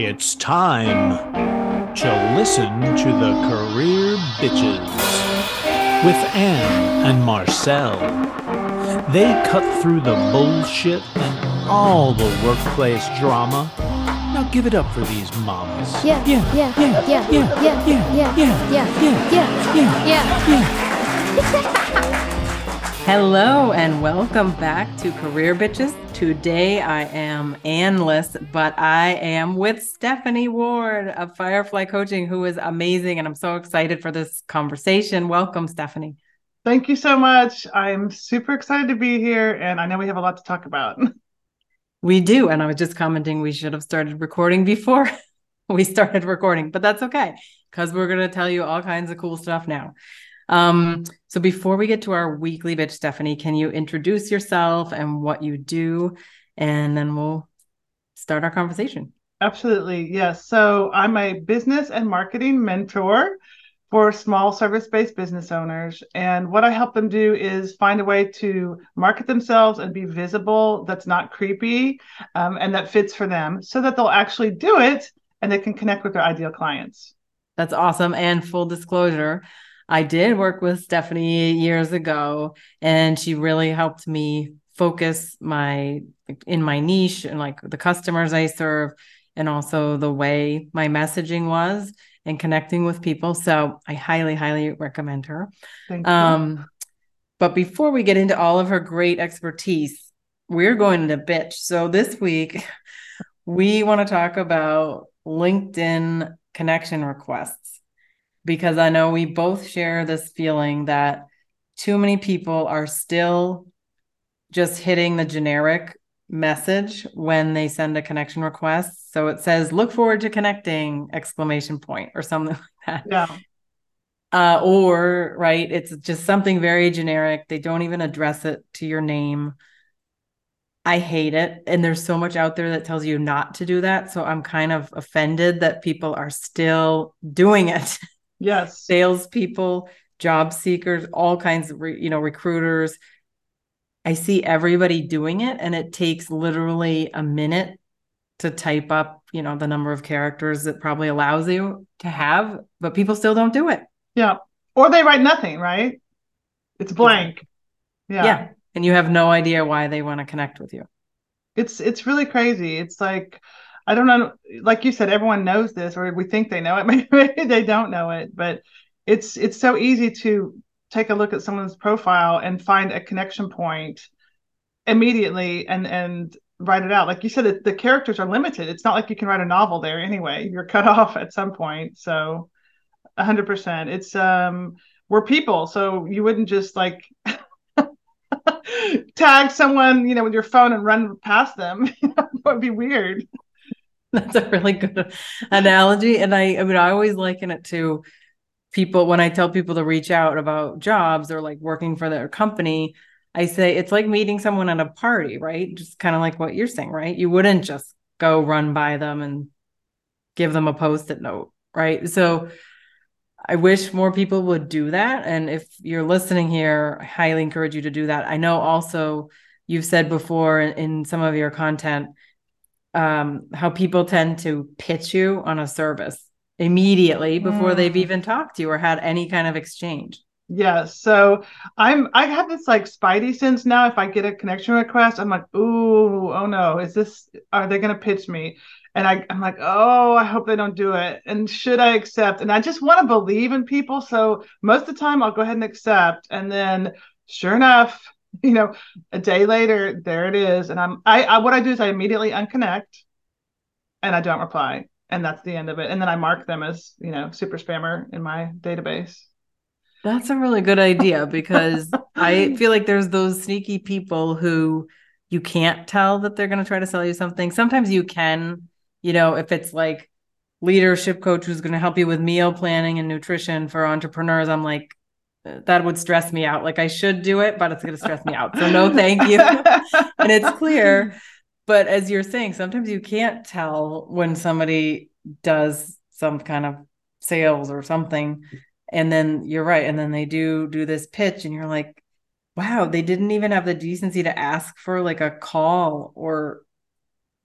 It's time to listen to the Career Bitches with Ann and Marcelle. They cut through the bullshit and all the workplace drama. Now give it up for these mamas. Yeah, yeah, yeah, yeah, yeah, yeah, yeah, yeah, yeah, yeah, yeah, yeah, yeah. Hello and welcome back to Career Bitches. Today I am Annless, but I am with Stephanie Ward of Firefly Coaching, who is amazing. And I'm so excited for this conversation. Welcome, Stephanie. Thank you so much. I'm super excited to be here, and I know we have a lot to talk about. We do. And I was just commenting we should have started recording before we started recording, but that's okay because we're going to tell you all kinds of cool stuff now. Um, so before we get to our weekly bitch, Stephanie, can you introduce yourself and what you do? And then we'll start our conversation. Absolutely. Yes. So I'm a business and marketing mentor for small service based business owners. And what I help them do is find a way to market themselves and be visible that's not creepy um, and that fits for them so that they'll actually do it and they can connect with their ideal clients. That's awesome. And full disclosure, I did work with Stephanie years ago, and she really helped me focus my in my niche and like the customers I serve and also the way my messaging was and connecting with people. So I highly, highly recommend her. Um, but before we get into all of her great expertise, we're going to bitch. So this week, we want to talk about LinkedIn connection requests because I know we both share this feeling that too many people are still just hitting the generic message when they send a connection request. So it says, look forward to connecting exclamation point or something like that. Yeah. Uh, or right, it's just something very generic. They don't even address it to your name. I hate it. And there's so much out there that tells you not to do that. So I'm kind of offended that people are still doing it. Yes. Salespeople, job seekers, all kinds of, re, you know, recruiters. I see everybody doing it, and it takes literally a minute to type up, you know, the number of characters that probably allows you to have, but people still don't do it. Yeah. Or they write nothing, right? It's blank. Yeah. Yeah. And you have no idea why they want to connect with you. It's it's really crazy. It's like I don't know like you said everyone knows this or we think they know it maybe they don't know it, but it's it's so easy to take a look at someone's profile and find a connection point immediately and and write it out. Like you said it, the characters are limited. It's not like you can write a novel there anyway. You're cut off at some point. So 100% it's um we're people so you wouldn't just like tag someone you know with your phone and run past them. That would be weird that's a really good analogy and i i mean i always liken it to people when I tell people to reach out about jobs or like working for their company, I say it's like meeting someone at a party, right? Just kind of like what you're saying, right? You wouldn't just go run by them and give them a post-it note, right? So I wish more people would do that. And if you're listening here, I highly encourage you to do that. I know also you've said before in, in some of your content um, how people tend to pitch you on a service immediately before mm. they've even talked to you or had any kind of exchange. Yeah, so I'm I have this like spidey sense now. If I get a connection request, I'm like, ooh, oh no, is this are they gonna pitch me? And I, I'm like, oh, I hope they don't do it. And should I accept? And I just want to believe in people. So most of the time I'll go ahead and accept. And then sure enough, you know, a day later, there it is. And I'm I, I what I do is I immediately unconnect and I don't reply and that's the end of it. And then I mark them as, you know, super spammer in my database. That's a really good idea because I feel like there's those sneaky people who you can't tell that they're going to try to sell you something. Sometimes you can, you know, if it's like leadership coach who's going to help you with meal planning and nutrition for entrepreneurs, I'm like, that would stress me out. Like I should do it, but it's going to stress me out. So no, thank you. and it's clear but as you're saying sometimes you can't tell when somebody does some kind of sales or something and then you're right and then they do do this pitch and you're like wow they didn't even have the decency to ask for like a call or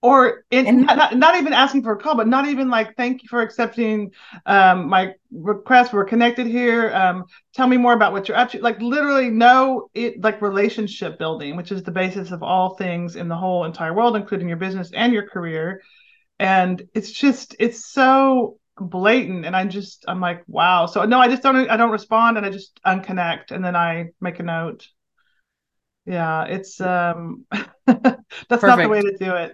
or in, And- not, not, not even asking for a call, but not even like, thank you for accepting um, my request. We're connected here. Um, tell me more about what you're up to. Like literally no, it like relationship building, which is the basis of all things in the whole entire world, including your business and your career. And it's just, it's so blatant. And I just, I'm like, wow. So no, I just don't, I don't respond and I just unconnect and then I make a note. Yeah, it's um that's not the way to do it.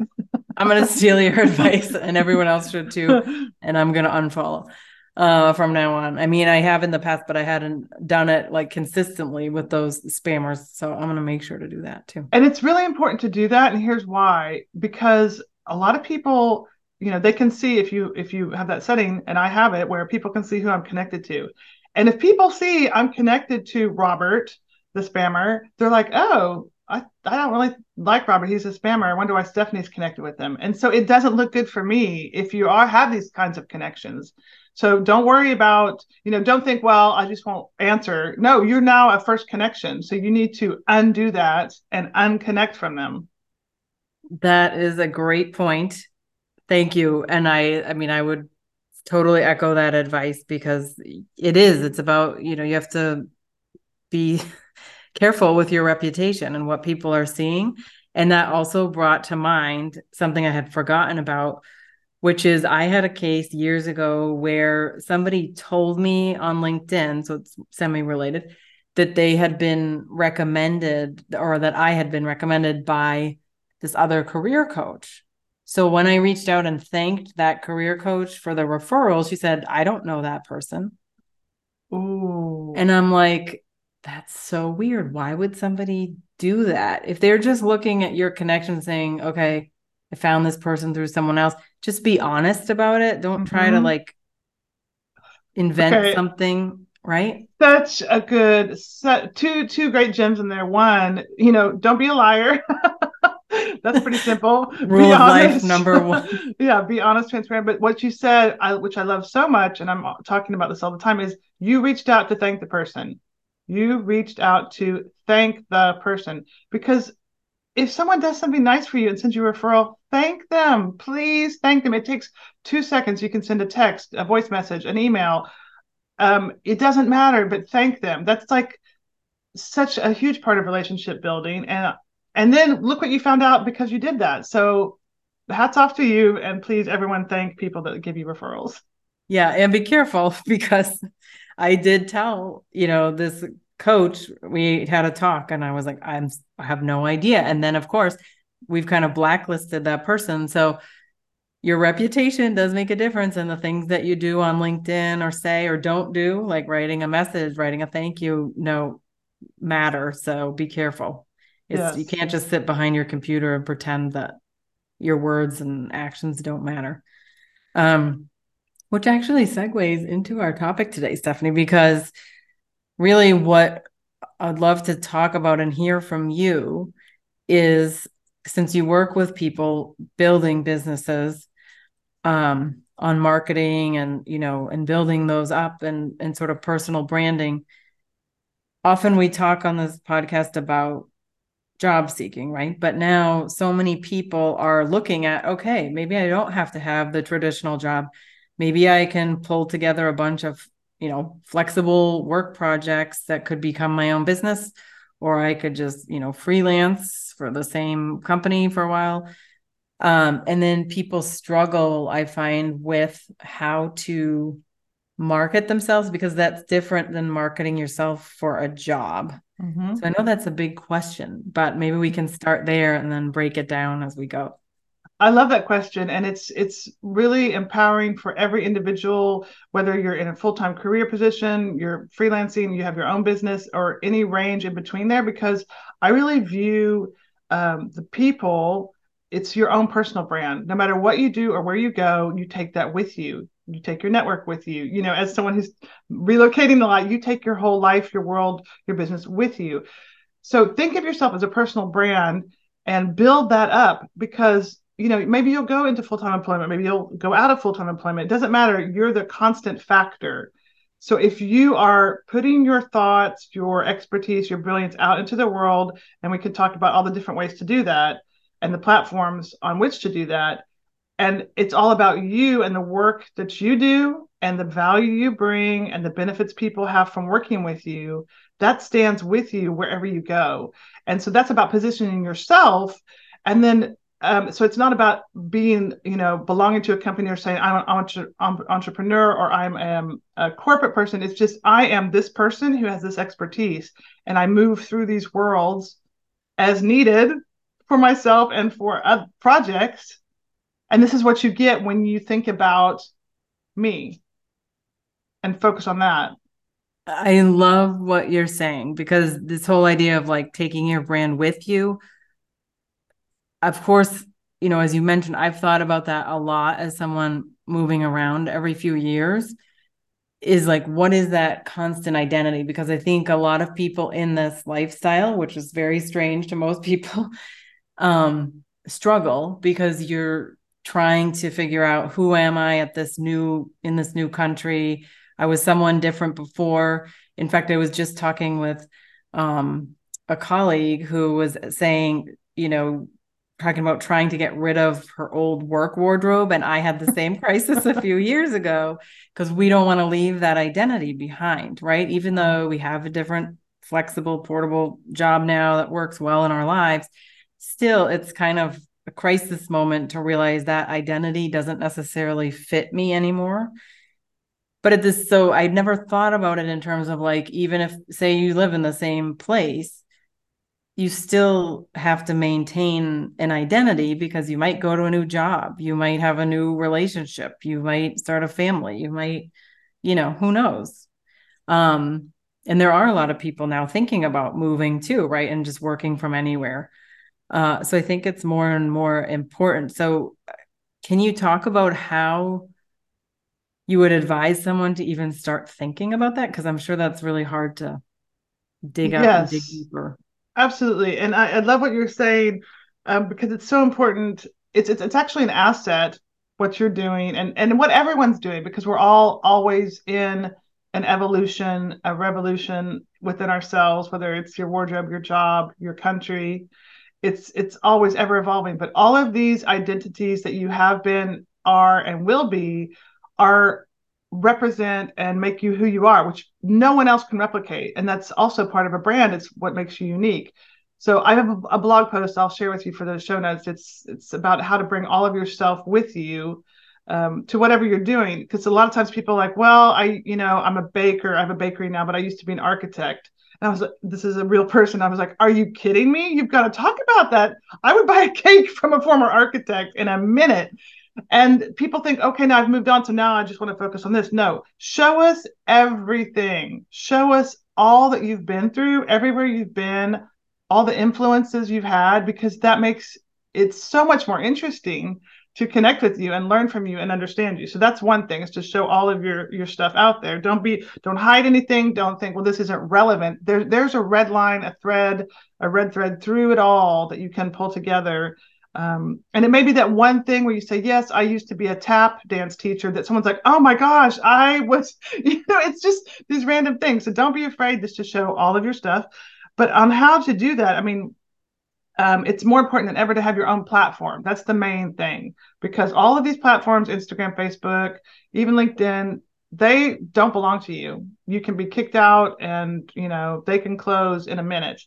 I'm gonna steal your advice, and everyone else should too. And I'm gonna unfollow uh, from now on. I mean, I have in the past, but I hadn't done it like consistently with those spammers. So I'm gonna make sure to do that too. And it's really important to do that. And here's why: because a lot of people, you know, they can see if you if you have that setting, and I have it where people can see who I'm connected to. And if people see I'm connected to Robert, the spammer, they're like, oh, I, I don't really like Robert. He's a spammer. I wonder why Stephanie's connected with him. And so it doesn't look good for me if you are have these kinds of connections. So don't worry about, you know, don't think, well, I just won't answer. No, you're now a first connection. So you need to undo that and unconnect from them. That is a great point. Thank you. And I, I mean, I would totally echo that advice because it is. It's about you know you have to be careful with your reputation and what people are seeing. And that also brought to mind something I had forgotten about, which is I had a case years ago where somebody told me on LinkedIn, so it's semi related, that they had been recommended or that I had been recommended by this other career coach. So when I reached out and thanked that career coach for the referral, she said, I don't know that person. Ooh. And I'm like, that's so weird. Why would somebody do that? If they're just looking at your connection saying, okay, I found this person through someone else, just be honest about it. Don't try to Mhm. like invent Okay. something, right? such a good set two two great gems in there one you know don't be a liar that's pretty simple Rule Be of life number one. yeah be honest transparent but what you said I, which i love so much and i'm talking about this all the time is you reached out to thank the person you reached out to thank the person because if someone does something nice for you and sends you a referral thank them please thank them it takes two seconds you can send a text a voice message an email um, it doesn't matter, but thank them. That's like such a huge part of relationship building. And and then look what you found out because you did that. So hats off to you. And please, everyone, thank people that give you referrals. Yeah, and be careful because I did tell, you know, this coach, we had a talk and I was like, I'm I have no idea. And then of course, we've kind of blacklisted that person. So your reputation does make a difference in the things that you do on LinkedIn or say or don't do, like writing a message, writing a thank you note matter. So be careful. It's you can't just sit behind your computer and pretend that your words and actions don't matter. Um, which actually segues into our topic today, Stephanie, because really what I'd love to talk about and hear from you is since you work with people building businesses um, on marketing and you know and building those up and and sort of personal branding often we talk on this podcast about job seeking right? But now so many people are looking at okay maybe i don't have to have the traditional job maybe i can pull together a bunch of you know flexible work projects that could become my own business or i could just you know freelance for the same company for a while. Um, and then people struggle i find with how to market themselves because that's different than marketing yourself for a job. So i know that's a big question but maybe we can start there and then break it down as we go I love that question, and it's it's really empowering for every individual, whether you're in a full time career position, you're freelancing, you have your own business, or any range in between there. Because I really view um, the people, it's your own personal brand. No matter what you do or where you go, you take that with you. You take your network with you. You know, as someone who's relocating a lot, you take your whole life, your world, your business with you. So think of yourself as a personal brand and build that up because you know maybe you'll go into full-time employment maybe you'll go out of full-time employment it doesn't matter you're the constant factor so if you are putting your thoughts your expertise your brilliance out into the world and we could talk about all the different ways to do that and the platforms on which to do that. And it's all about you and the work that you do and the value you bring and the benefits people have from working with you. That stands with you wherever you go. And so that's about positioning yourself. And then um, so it's not about being, you know, belonging to a company or saying I'm an entre- entrepreneur or I'm um, a corporate person. It's just I am this person who has this expertise, and I move through these worlds as needed for myself and for uh, projects. And this is what you get when you think about me and focus on that. I love what you're saying because this whole idea of like taking your brand with you of course, you know, as you mentioned, I've thought about that a lot as someone moving around every few years is like what is that constant identity? Because i think a lot of people in this lifestyle which is very strange to most people um struggle because you're trying to figure out who am i at this new in this new country? I was someone different before. In fact i was just talking with um a colleague who was saying you know talking about trying to get rid of her old work wardrobe and i had the same crisis a few years ago because we don't want to leave that identity behind right? Even mm-hmm. though we have a different flexible portable job now that works well in our lives still it's kind of a crisis moment to realize that identity doesn't necessarily fit me anymore. But at this so i never thought about it in terms of like even if say you live in the same place you still have to maintain an identity because you might go to a new job you might have a new relationship you might start a family you might you know who knows? Um and there are a lot of people now thinking about moving too right and just working from anywhere. Uh so i think it's more and more important. So can you talk about how you would advise someone to even start thinking about that? Because i'm sure that's really hard to dig up and dig deeper Absolutely, and I, I love what you're saying um, because it's so important. It's, it's it's actually an asset what you're doing and and what everyone's doing because we're all always in an evolution, a revolution within ourselves, whether it's your wardrobe, your job, your country. It's it's always ever evolving. But all of these identities that you have been, are, and will be are represent and make you who you are, which no one else can replicate. And that's also part of a brand. It's what makes you unique. So I have a, blog post I'll share with you for the show notes. It's it's about how to bring all of yourself with you um, to whatever you're doing. Because a lot of times people are like, well, I you know I'm a baker. I have a bakery now, but I used to be an architect. And I was like, this is a real person. I was like, are you kidding me? You've got to talk about that. I would buy a cake from a former architect in a minute and people think, okay, now I've moved on, so now I just want to focus on this. No, show us everything. Show us all that you've been through, everywhere you've been, all the influences you've had, because that makes it so much more interesting to connect with you and learn from you and understand you. So that's one thing is to show all of your your stuff out there. Don't be don't hide anything. Don't think, well, this isn't relevant. There, there's a red line, a thread, a red thread through it all that you can pull together um, and it may be that one thing where you say, Yes, I used to be a tap dance teacher, that someone's like, Oh my gosh, I was, you know, it's just these random things. So don't be afraid just to show all of your stuff. But on how to do that, I mean, um, it's more important than ever to have your own platform. That's the main thing because all of these platforms, Instagram, Facebook, even LinkedIn, they don't belong to you. You can be kicked out and, you know, they can close in a minute.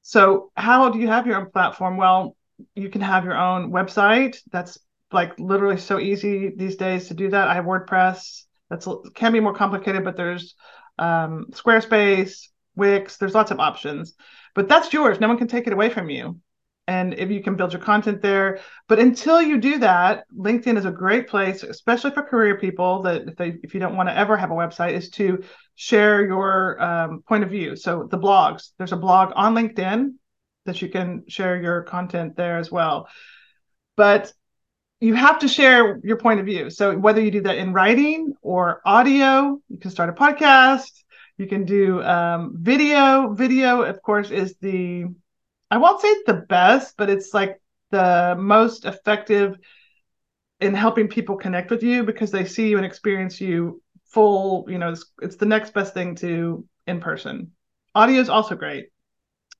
So, how do you have your own platform? Well, you can have your own website. That's like literally so easy these days to do that. I have WordPress. That's can be more complicated, but there's um, Squarespace, Wix. There's lots of options, but that's yours. No one can take it away from you. And if you can build your content there, but until you do that, LinkedIn is a great place, especially for career people. That if they if you don't want to ever have a website, is to share your um, point of view. So the blogs. There's a blog on LinkedIn that you can share your content there as well. But you have to share your point of view. So whether you do that in writing or audio, you can start a podcast. You can do um, video. Video, of course, is the I won't say the best, but it's like the most effective in helping people connect with you because they see you and experience you full. You know, it's, it's the next best thing to in person. Audio is also great.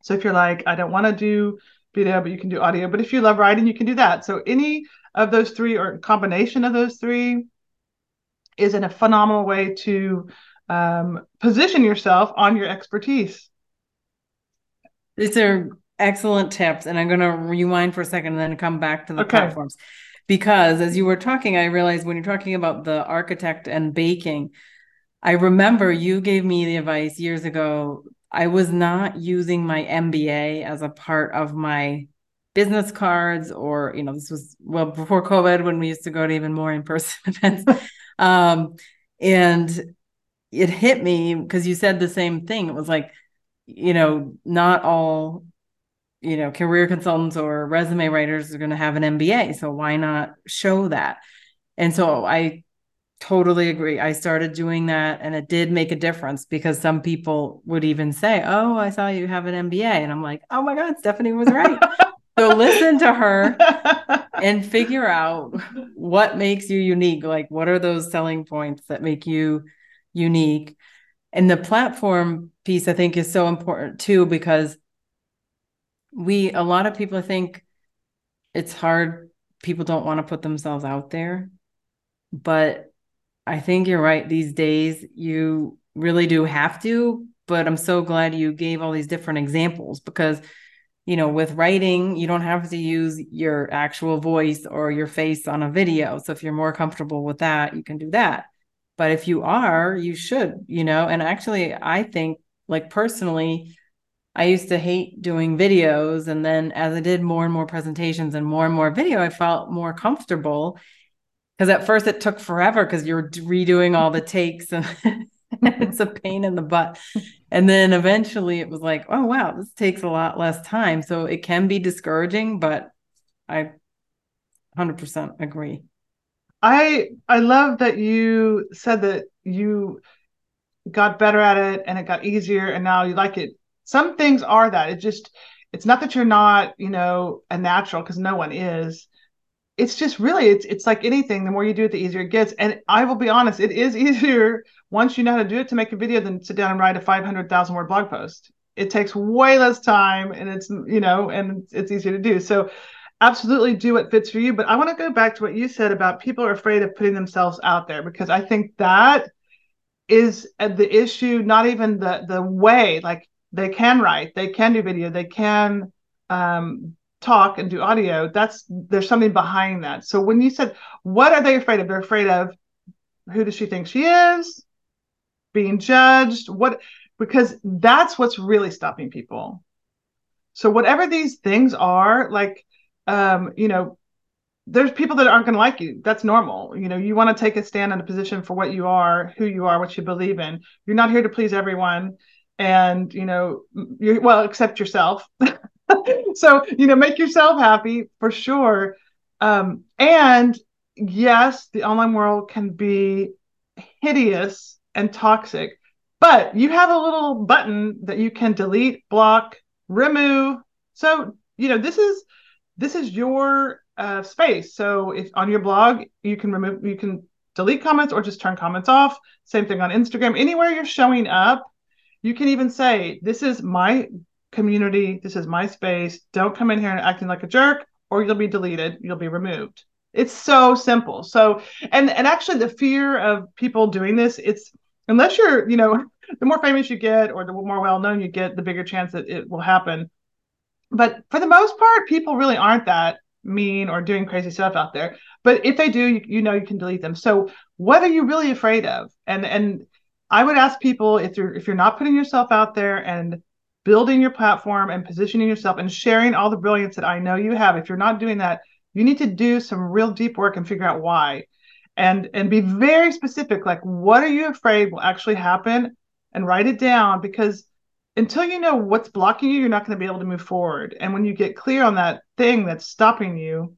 So if you're like, I don't want to do video, but you can do audio. But if you love writing, you can do that. So any of those three or combination of those three is in a phenomenal way to um, position yourself on your expertise. These are excellent tips. And I'm going to rewind for a second and then come back to the Okay. platforms. Because as you were talking, I realized when you're talking about the architect and baking, I remember you gave me the advice years ago. I was not using my MBA as a part of my business cards, or, you know, this was well before COVID when we used to go to even more in person events. um, and it hit me because you said the same thing. It was like, you know, not all, you know, career consultants or resume writers are going to have an MBA. So why not show that? And so I totally agree. I started doing that and it did make a difference because some people would even say, Oh, I saw you have an MBA. And I'm like, Oh my God, Stephanie was right. so listen to her and figure out what makes you unique. Like, what are those selling points that make you unique? And the platform piece, I think, is so important too, because we, a lot of people think it's hard. People don't want to put themselves out there. But I think you're right. These days, you really do have to. But I'm so glad you gave all these different examples because you know, with writing, you don't have to use your actual voice or your face on a video. So if you're more comfortable with that, you can do that. But if you are, you should, you know, and actually, I think, like personally, I used to hate doing videos. And then as I did more and more presentations and more and more video, I felt more comfortable. Because at first it took forever because you're redoing all the takes and it's a pain in the butt. And then eventually it was like, oh, wow, this takes a lot less time. So it can be discouraging, but I 100% agree. I I love that you said that you got better at it and it got easier and now you like it. Some things are that. It just it's not that you're not, you know, a natural because no one is. It's just really it's it's like anything, the more you do it, the easier it gets. And I will be honest, it is easier once you know how to do it to make a video than sit down and write a 500,000 word blog post. It takes way less time and it's, you know, and it's easier to do. So absolutely do what fits for you. But I want to go back to what you said about people are afraid of putting themselves out there because I think that is uh, the issue, not even the the way, like they can write, they can do video, they can um, talk and do audio. That's there's something behind that. So when you said, what are they afraid of? They're afraid of who does she think she is? Being judged. What because that's what's really stopping people. So whatever these things are, like um, you know, there's people that aren't going to like you. That's normal. You know, you want to take a stand in a position for what you are, who you are, what you believe in. You're not here to please everyone, and you know, you well, except yourself. so you know, make yourself happy for sure. Um, and yes, the online world can be hideous and toxic, but you have a little button that you can delete, block, remove. So you know, this is this is your uh, space. So if on your blog, you can remove, you can delete comments or just turn comments off. Same thing on Instagram. Anywhere you're showing up, you can even say, "This is my community. This is my space. Don't come in here and acting like a jerk, or you'll be deleted. You'll be removed." It's so simple. So, and and actually, the fear of people doing this, it's unless you're, you know, the more famous you get or the more well known you get, the bigger chance that it will happen but for the most part, people really aren't that mean or doing crazy stuff out there. But if they do, you, you know you can delete them. So what are you really afraid of? And and I would ask people if you're if you're not putting yourself out there and building your platform and positioning yourself and sharing all the brilliance that I know you have, if you're not doing that, you need to do some real deep work and figure out why. And and be very specific like what are you afraid will actually happen and write it down because until you know what's blocking you, you're not going to be able to move forward. And when you get clear on that thing that's stopping you,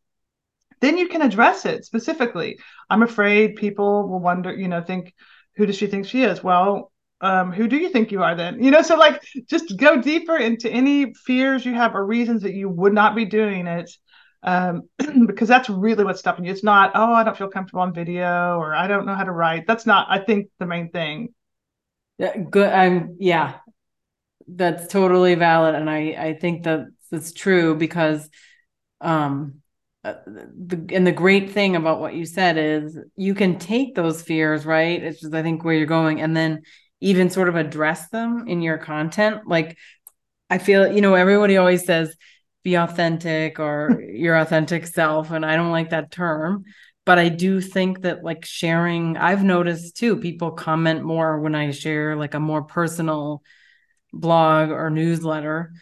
then you can address it specifically. I'm afraid people will wonder, you know, think, who does she think she is? Well, um, who do you think you are then? You know, so like just go deeper into any fears you have or reasons that you would not be doing it. Um, because that's really what's stopping you. It's not, oh, I don't feel comfortable on video or I don't know how to write. That's not, I think, the main thing. Yeah, good. I'm yeah, that's totally valid. And I, I think that it's true because um uh, the, and the great thing about what you said is you can take those fears right it's just i think where you're going and then even sort of address them in your content. Like i feel you know everybody always says be authentic or your authentic self and i don't like that term. But i do think that like sharing i've noticed too people comment more when i share like a more personal blog or newsletter.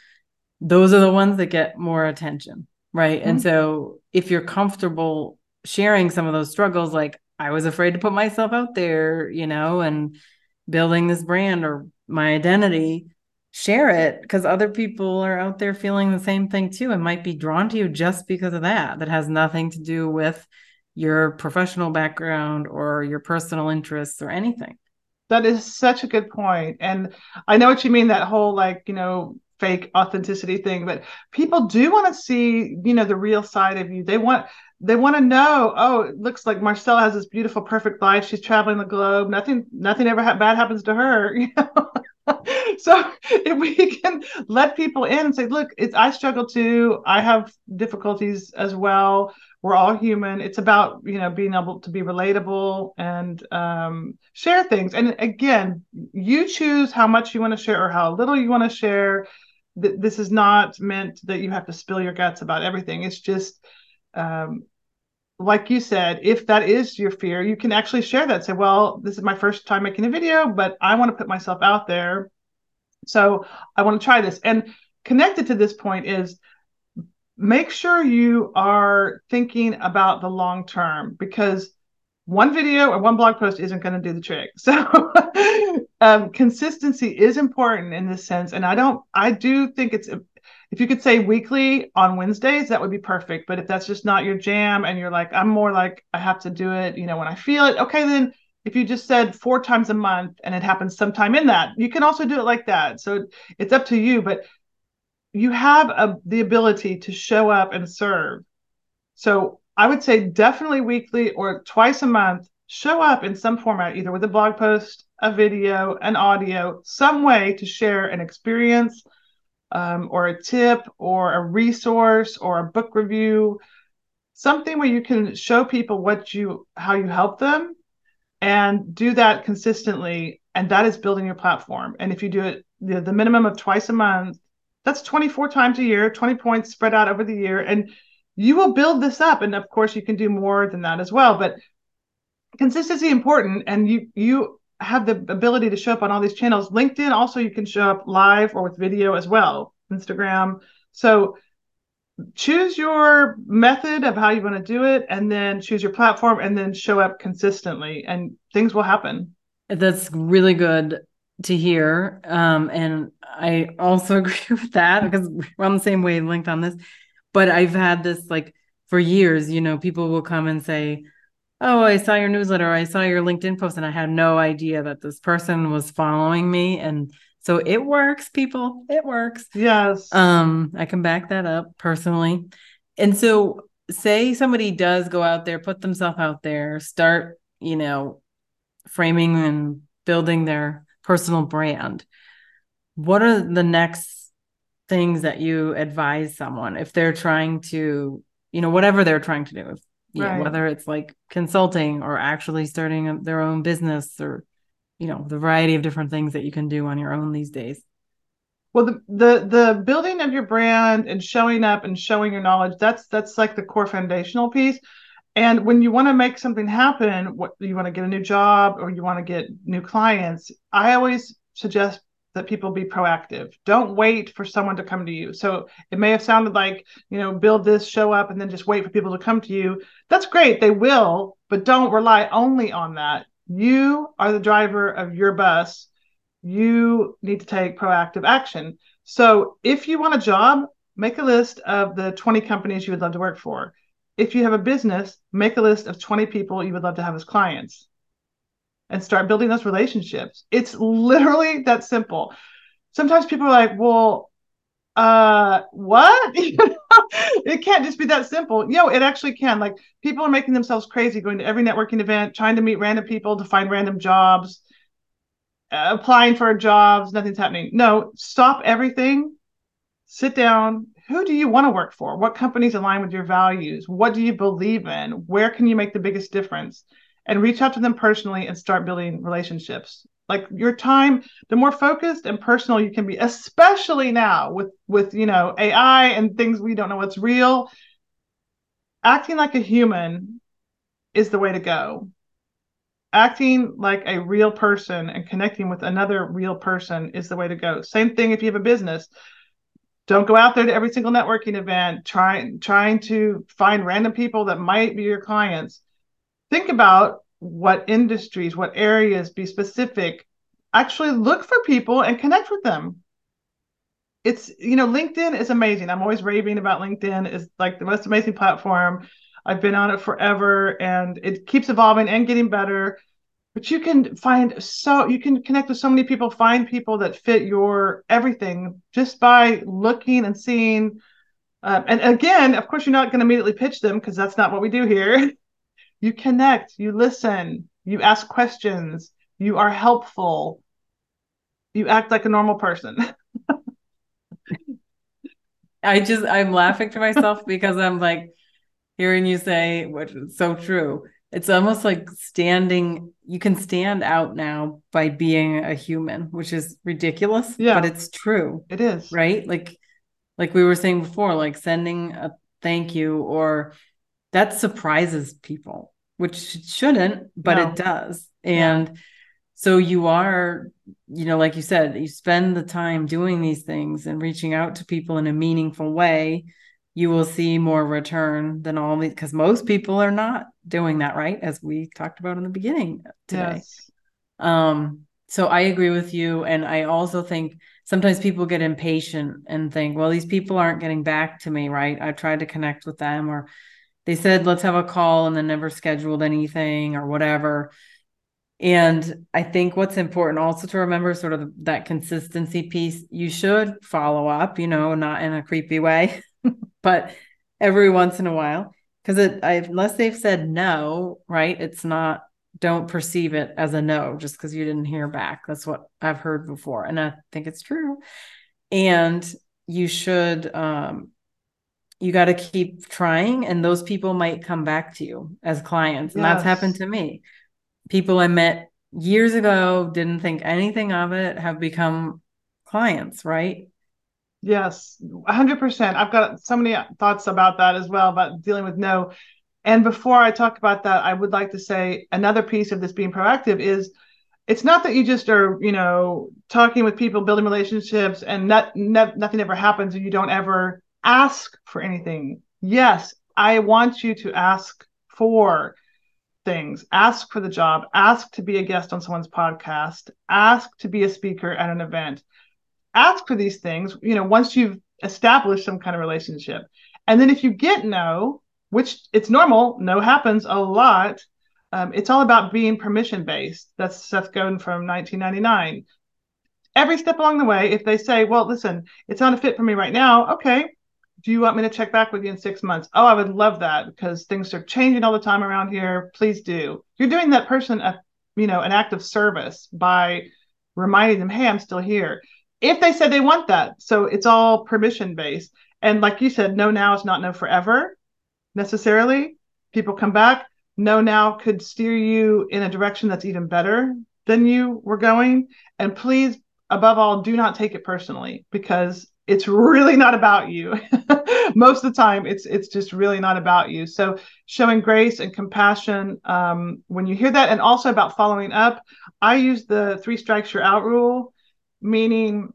Those are the ones that get more attention right? Mm-hmm. and so if you're comfortable sharing some of those struggles like i was afraid to put myself out there you know and building this brand or my identity share it because other people are out there feeling the same thing too. And might be drawn to you just because of that. That has nothing to do with your professional background or your personal interests or anything. That is such a good point. And i know what you mean that whole like you know fake authenticity thing but people do want to see you know the real side of you. They want they want to know oh it looks like Marcelle has this beautiful perfect life. She's traveling the globe. Nothing nothing ever ha- bad happens to her you know? So if we can let people in and say look it's i struggle too. I have difficulties as well. We're all human. It's about you know being able to be relatable and um, share things. And again you choose how much you want to share or how little you want to share this is not meant that you have to spill your guts about everything. It's just, um, like you said, if that is your fear, you can actually share that. Say, well, this is my first time making a video, but I want to put myself out there. So I want to try this. And connected to this point is make sure you are thinking about the long term because one video or one blog post isn't going to do the trick. So um, consistency is important in this sense. And I don't, I do think it's, if you could say weekly on Wednesdays, that would be perfect. But if that's just not your jam and you're like, I'm more like, I have to do it, you know, when I feel it, okay, then if you just said four times a month and it happens sometime in that, you can also do it like that. So it's up to you, but you have a, the ability to show up and serve. So I would say definitely weekly or twice a month, show up in some format, either with a blog post, a video, an audio, some way to share an experience um, or a tip or a resource or a book review, something where you can show people what you, how you help them and do that consistently. And that is building your platform. And if you do it the, the minimum of twice a month, that's 24 times a year, 20 points spread out over the year. And you will build this up and of course you can do more than that as well but consistency important and you you have the ability to show up on all these channels. Linkedin also you can show up live or with video as well instagram. So choose your method of how you want to do it and then choose your platform and then show up consistently and things will happen. That's really good to hear um, and i also agree with that because we're on the same wavelength on this. But I've had this like for years, you know, people will come and say, Oh, I saw your newsletter, I saw your LinkedIn post, and I had no idea that this person was following me. And so it works, people. It works. Yes. Um, I can back that up personally. And so say somebody does go out there, put themselves out there, start, you know, framing and building their personal brand. What are the next things that you advise someone if they're trying to, you know, whatever they're trying to do, if, right. whether it's like consulting or actually starting their own business or, you know, the variety of different things that you can do on your own these days. Well, the, the the building of your brand and showing up and showing your knowledge that's that's like the core foundational piece. And when you want to make something happen, what you want to get a new job or you want to get new clients, I always suggest that people be proactive. Don't wait for someone to come to you. So it may have sounded like, you know, build this, show up, and then just wait for people to come to you. That's great. They will, but don't rely only on that. You are the driver of your bus. You need to take proactive action. So if you want a job, make a list of the 20 companies you would love to work for. If you have a business, make a list of 20 people you would love to have as clients and start building those relationships. It's literally that simple. Sometimes people are like, well, uh, what? it can't just be that simple. You know, it actually can. Like people are making themselves crazy going to every networking event, trying to meet random people to find random jobs, uh, applying for jobs, nothing's happening. No, stop everything, sit down. who do you want to work for? What companies align with your values? What do you believe in? Where can you make the biggest difference? And reach out to them personally and start building relationships. Like your time, the more focused and personal you can be, especially now with with you know AI and things we don't know what's real. Acting like a human is the way to go. Acting like a real person and connecting with another real person is the way to go. Same thing if you have a business don't go out there to every single networking event trying trying to find random people that might be your clients think about what industries what areas be specific actually look for people and connect with them. It's you know linkedin is amazing. I'm always raving about linkedin. Is like the most amazing platform. I've been on it forever and it keeps evolving and getting better. But you can find so you can connect with so many people find people that fit your everything just by looking and seeing uh, and again of course you're not going to immediately pitch them because that's not what we do here you connect you listen you ask questions you are helpful. You act like a normal person. I just i'm laughing to myself because i'm like hearing you say which is so true. It's almost like standing you can stand out now by being a human which is ridiculous yeah. but it's true it is. right? Like like we were saying before like sending a thank you or that surprises people which shouldn't but no. it does and yeah. so you are you know like you said you spend the time doing these things and reaching out to people in a meaningful way you will see more return than all these because most people are not doing that right as we talked about in the beginning today yes. um so i agree with you and i also think sometimes people get impatient and think well these people aren't getting back to me right i tried to connect with them or they said let's have a call and then never scheduled anything or whatever. And i think what's important also to remember sort of that consistency piece. You should follow up you know not in a creepy way but every once in a while because it I, unless they've said no right it's not don't perceive it as a no just because you didn't hear back. That's what i've heard before and i think it's true. And you should um you got to keep trying and those people might come back to you as clients and yes. that's happened to me people i met years ago didn't think anything of it have become clients right Yes, 100%. I've got so many thoughts about that as well, about dealing with no. And before I talk about that, I would like to say another piece of this being proactive is it's not that you just are, you know, talking with people, building relationships, and not, ne- nothing ever happens and you don't ever ask for anything. Yes, I want you to ask for things. Ask for the job, ask to be a guest on someone's podcast, ask to be a speaker at an event ask for these things, you know, once you've established some kind of relationship. And then if you get no, which it's normal, no happens a lot. Um, it's all about being permission based. That's Seth Godin from 1999. Every step along the way, if they say, well, listen, it's not a fit for me right now, okay. Do you want me to check back with you in six months? Oh, I would love that because things are changing all the time around here. Please do. You're doing that person a, you know, an act of service by reminding them, hey, I'm still here if they said they want that. So it's all permission based. And like you said, no now is not no forever necessarily. People come back. No now could steer you in a direction that's even better than you were going. And please, above all, do not take it personally because it's really not about you. Most of the time, it's it's just really not about you. So showing grace and compassion um, when you hear that, and also about following up. I use the three strikes you're out rule meaning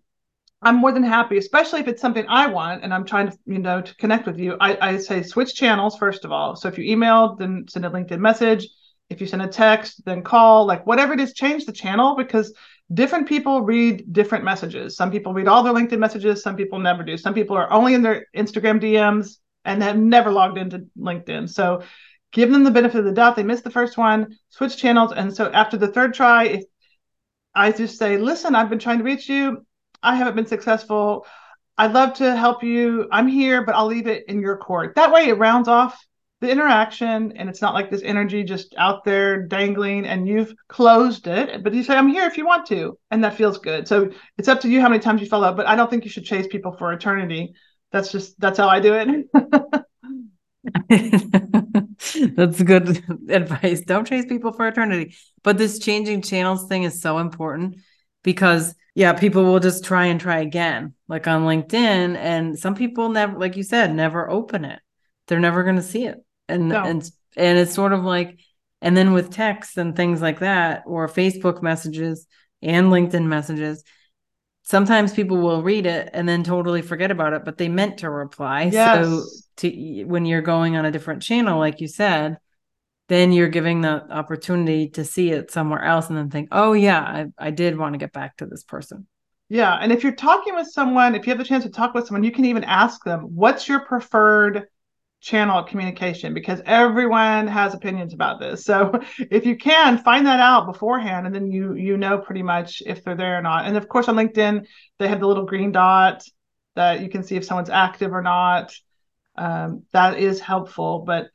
I'm more than happy, especially if it's something I want and I'm trying to, you know, to connect with you. I, I say switch channels first of all. So if you email, then send a LinkedIn message. If you send a text, then call, like whatever it is, change the channel because different people read different messages. Some people read all their LinkedIn messages, some people never do. Some people are only in their Instagram DMs and have never logged into LinkedIn. So give them the benefit of the doubt. They missed the first one, switch channels. And so after the third try, if I just say, listen, I've been trying to reach you. I haven't been successful. I'd love to help you. I'm here, but I'll leave it in your court. That way it rounds off the interaction and it's not like this energy just out there dangling and you've closed it. But you say, I'm here if you want to. And that feels good. So it's up to you how many times you follow up. But I don't think you should chase people for eternity. that's just that's how I do it. That's good advice. Don't chase people for eternity. But this changing channels thing is so important because yeah, people will just try and try again, like on LinkedIn. And some people never, like you said, never open it. They're never going to see it. And No. and and it's sort of like, and then with texts and things like that, or Facebook messages and LinkedIn messages, sometimes people will read it and then totally forget about it, but they meant to reply. So to when you're going on a different channel, like you said, then you're giving the opportunity to see it somewhere else and then think, oh yeah, I, I did want to get back to this person. Yeah, and if you're talking with someone, if you have the chance to talk with someone, you can even ask them, "What's your preferred channel of communication?" Because everyone has opinions about this. So if you can find that out beforehand, and then you you know pretty much if they're there or not. And of course, on LinkedIn, they have the little green dot that you can see if someone's active or not. Um, that is helpful, but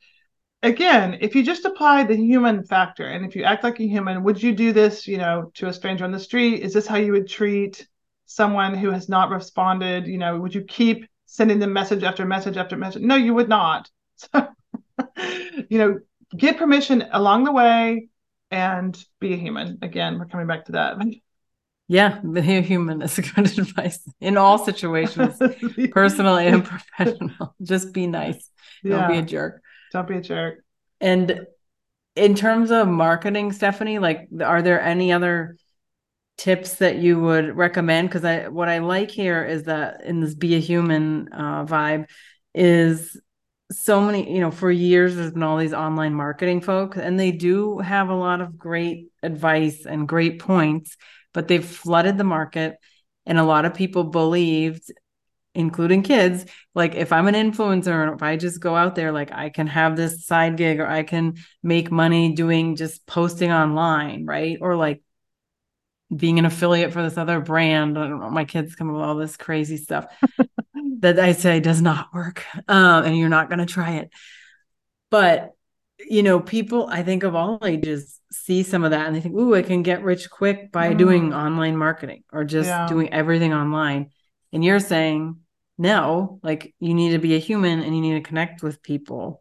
again, if you just apply the human factor and if you act like a human, would you do this, you know, to a stranger on the street? Is this how you would treat someone who has not responded? You know, would you keep sending them message after message after message? No, you would not. So, you know, get permission along the way and be a human. Again, we're coming back to that. Yeah, be a human is a good advice in all situations, personal and professional. Just be nice. Don't be a jerk. don't be a jerk. And in terms of marketing, Stephanie, like are there any other tips that you would recommend? Because I what I like here is that in this be a human uh, vibe is so many, you know, for years there's been all these online marketing folks, and they do have a lot of great advice and great points, but they've flooded the market, and a lot of people believed including kids like if i'm an influencer if i just go out there like i can have this side gig or i can make money doing just posting online right or like being an affiliate for this other brand i don't know my kids come up with all this crazy stuff that i say does not work um, and you're not going to try it but you know people i think of all ages see some of that and they think ooh i can get rich quick by doing Mm. online marketing or just Yeah. doing everything online and you're saying no like you need to be a human and you need to connect with people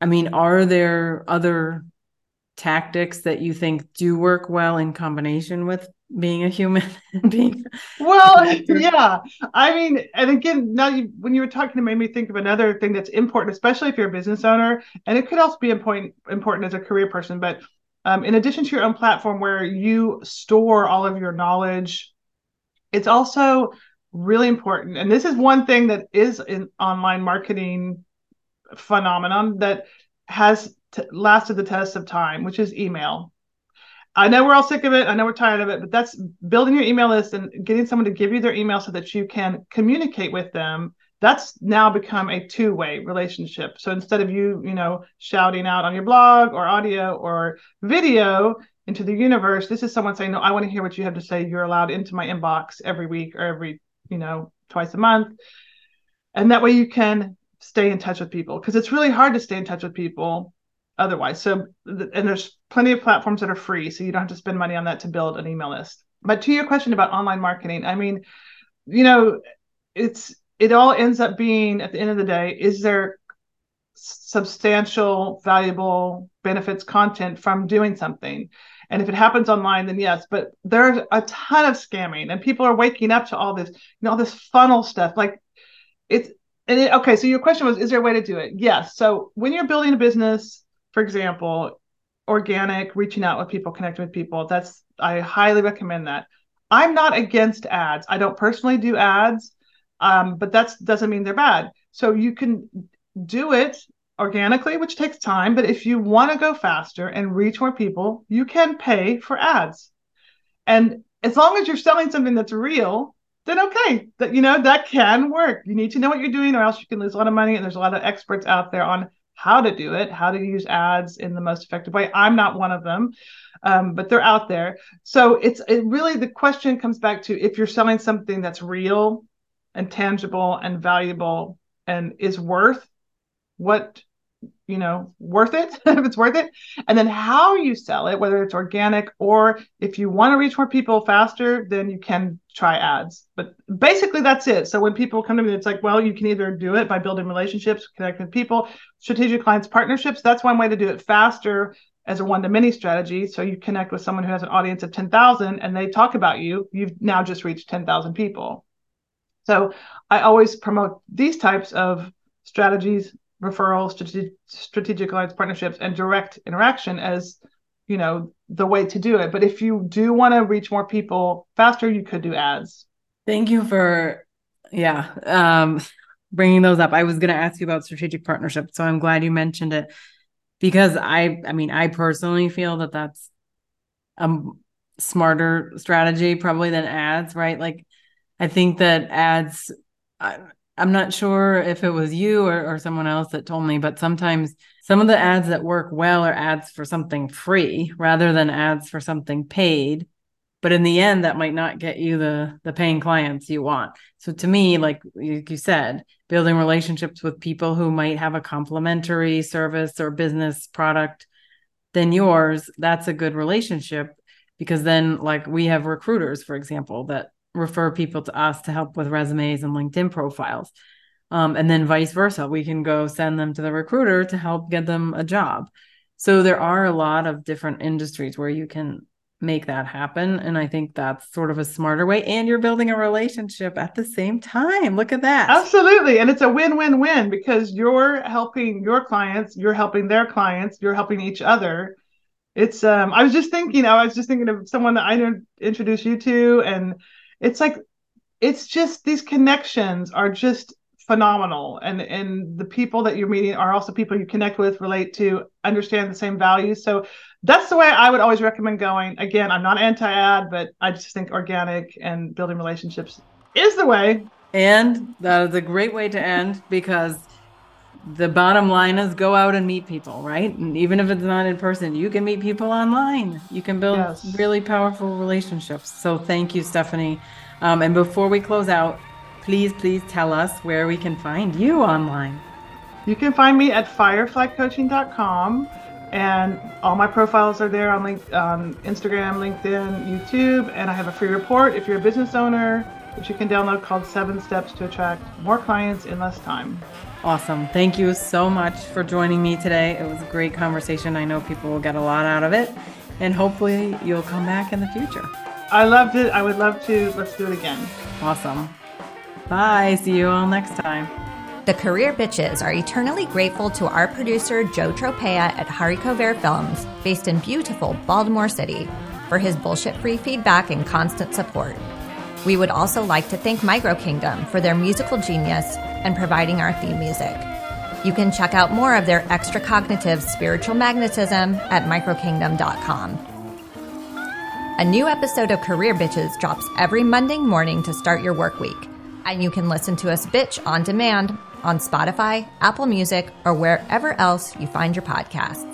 i mean are there other tactics that you think do work well in combination with being a human being Well, yeah. I mean, and again, now you, when you were talking, it made me think of another thing that's important, especially if you're a business owner, and it could also be important important as a career person. But um, in addition to your own platform where you store all of your knowledge, it's also really important. And this is one thing that is an online marketing phenomenon that has t- lasted the test of time, which is email. I know we're all sick of it. I know we're tired of it, but that's building your email list and getting someone to give you their email so that you can communicate with them. That's now become a two-way relationship. So instead of you, you know, shouting out on your blog or audio or video into the universe, this is someone saying, "No, I want to hear what you have to say. You're allowed into my inbox every week or every, you know, twice a month." And that way you can stay in touch with people because it's really hard to stay in touch with people otherwise. So, and there's plenty of platforms that are free, so you don't have to spend money on that to build an email list. But to your question about online marketing, I mean, you know, it's it all ends up being at the end of the day, is there substantial, valuable benefits content from doing something? And if it happens online, then yes. But there's a ton of scamming, and people are waking up to all this, you know, all this funnel stuff. Like it's and it, okay. So your question was, is there a way to do it? Yes. So when you're building a business, for example, organic, reaching out with people, connecting with people, that's I highly recommend that. I'm not against ads. I don't personally do ads, um, but that doesn't mean they're bad. So you can do it organically, which takes time. But if you want to go faster and reach more people, you can pay for ads. And as long as you're selling something that's real, then okay, that you know that can work. You need to know what you're doing, or else you can lose a lot of money. And there's a lot of experts out there on how to do it, how to use ads in the most effective way. I'm not one of them, um, but they're out there. So it's it really the question comes back to if you're selling something that's real and tangible and valuable and is worth what you know worth it if it's worth it. And then how you sell it whether it's organic or if you want to reach more people faster then you can try ads. But basically that's it. So when people come to me it's like well you can either do it by building relationships connecting people strategic clients partnerships. That's one way to do it faster as a one-to-many strategy. So you connect with someone who has an audience of 10,000 and they talk about you. You've now just reached 10,000 people. So i always promote these types of strategies referrals, strategic, strategic alliance partnerships, and direct interaction as you know the way to do it. But if you do want to reach more people faster, you could do ads. Thank you for yeah um, bringing those up. I was going to ask you about strategic partnerships, so I'm glad you mentioned it because I I mean I personally feel that that's a smarter strategy probably than ads, right? Like I think that ads. I'm not sure if it was you or, or someone else that told me, but sometimes some of the ads that work well are ads for something free rather than ads for something paid. But in the end, that might not get you the the paying clients you want. So to me, like you said, building relationships with people who might have a complementary service or business product than yours, that's a good relationship because then like we have recruiters, for example, that refer people to us to help with resumes and LinkedIn profiles. Um, and then vice versa, we can go send them to the recruiter to help get them a job. So there are a lot of different industries where you can make that happen. And I think that's sort of a smarter way. And you're building a relationship at the same time. Look at that. Absolutely. And it's a win win win because you're helping your clients, you're helping their clients, you're helping each other. It's, um, I was just thinking, I was just thinking of someone that I introduced you to, and it's like it's just these connections are just phenomenal. And and the people that you're meeting are also people you connect with relate to understand the same values. So that's the way i would always recommend going. Again i'm not anti-ad but i just think organic and building relationships is the way. And that is a great way to end because the bottom line is go out and meet people, right? And even if it's not in person, you can meet people online. You can build yes. really powerful relationships. So thank you, Stephanie. Um, and before we close out, please, please tell us where we can find you online. You can find me at fireflycoaching.com and all my profiles are there on, link, on Instagram, LinkedIn, YouTube, and I have a free report if you're a business owner, which you can download called Seven Steps to Attract More Clients in Less Time. Awesome. Thank you so much for joining me today. It was a great conversation. I know people will get a lot out of it, and hopefully, you'll come back in the future. I loved it. I would love to. Let's do it again. Awesome. Bye. See you all next time. The Career Bitches are eternally grateful to our producer, Joe Tropea at Haricot Vert Films, based in beautiful Baltimore City, for his bullshit free feedback and constant support. We would also like to thank Micro Kingdom for their musical genius and providing our theme music. You can check out more of their extra cognitive spiritual magnetism at microkingdom.com. A new episode of Career Bitches drops every Monday morning to start your work week, and you can listen to us bitch on demand on Spotify, Apple Music, or wherever else you find your podcasts.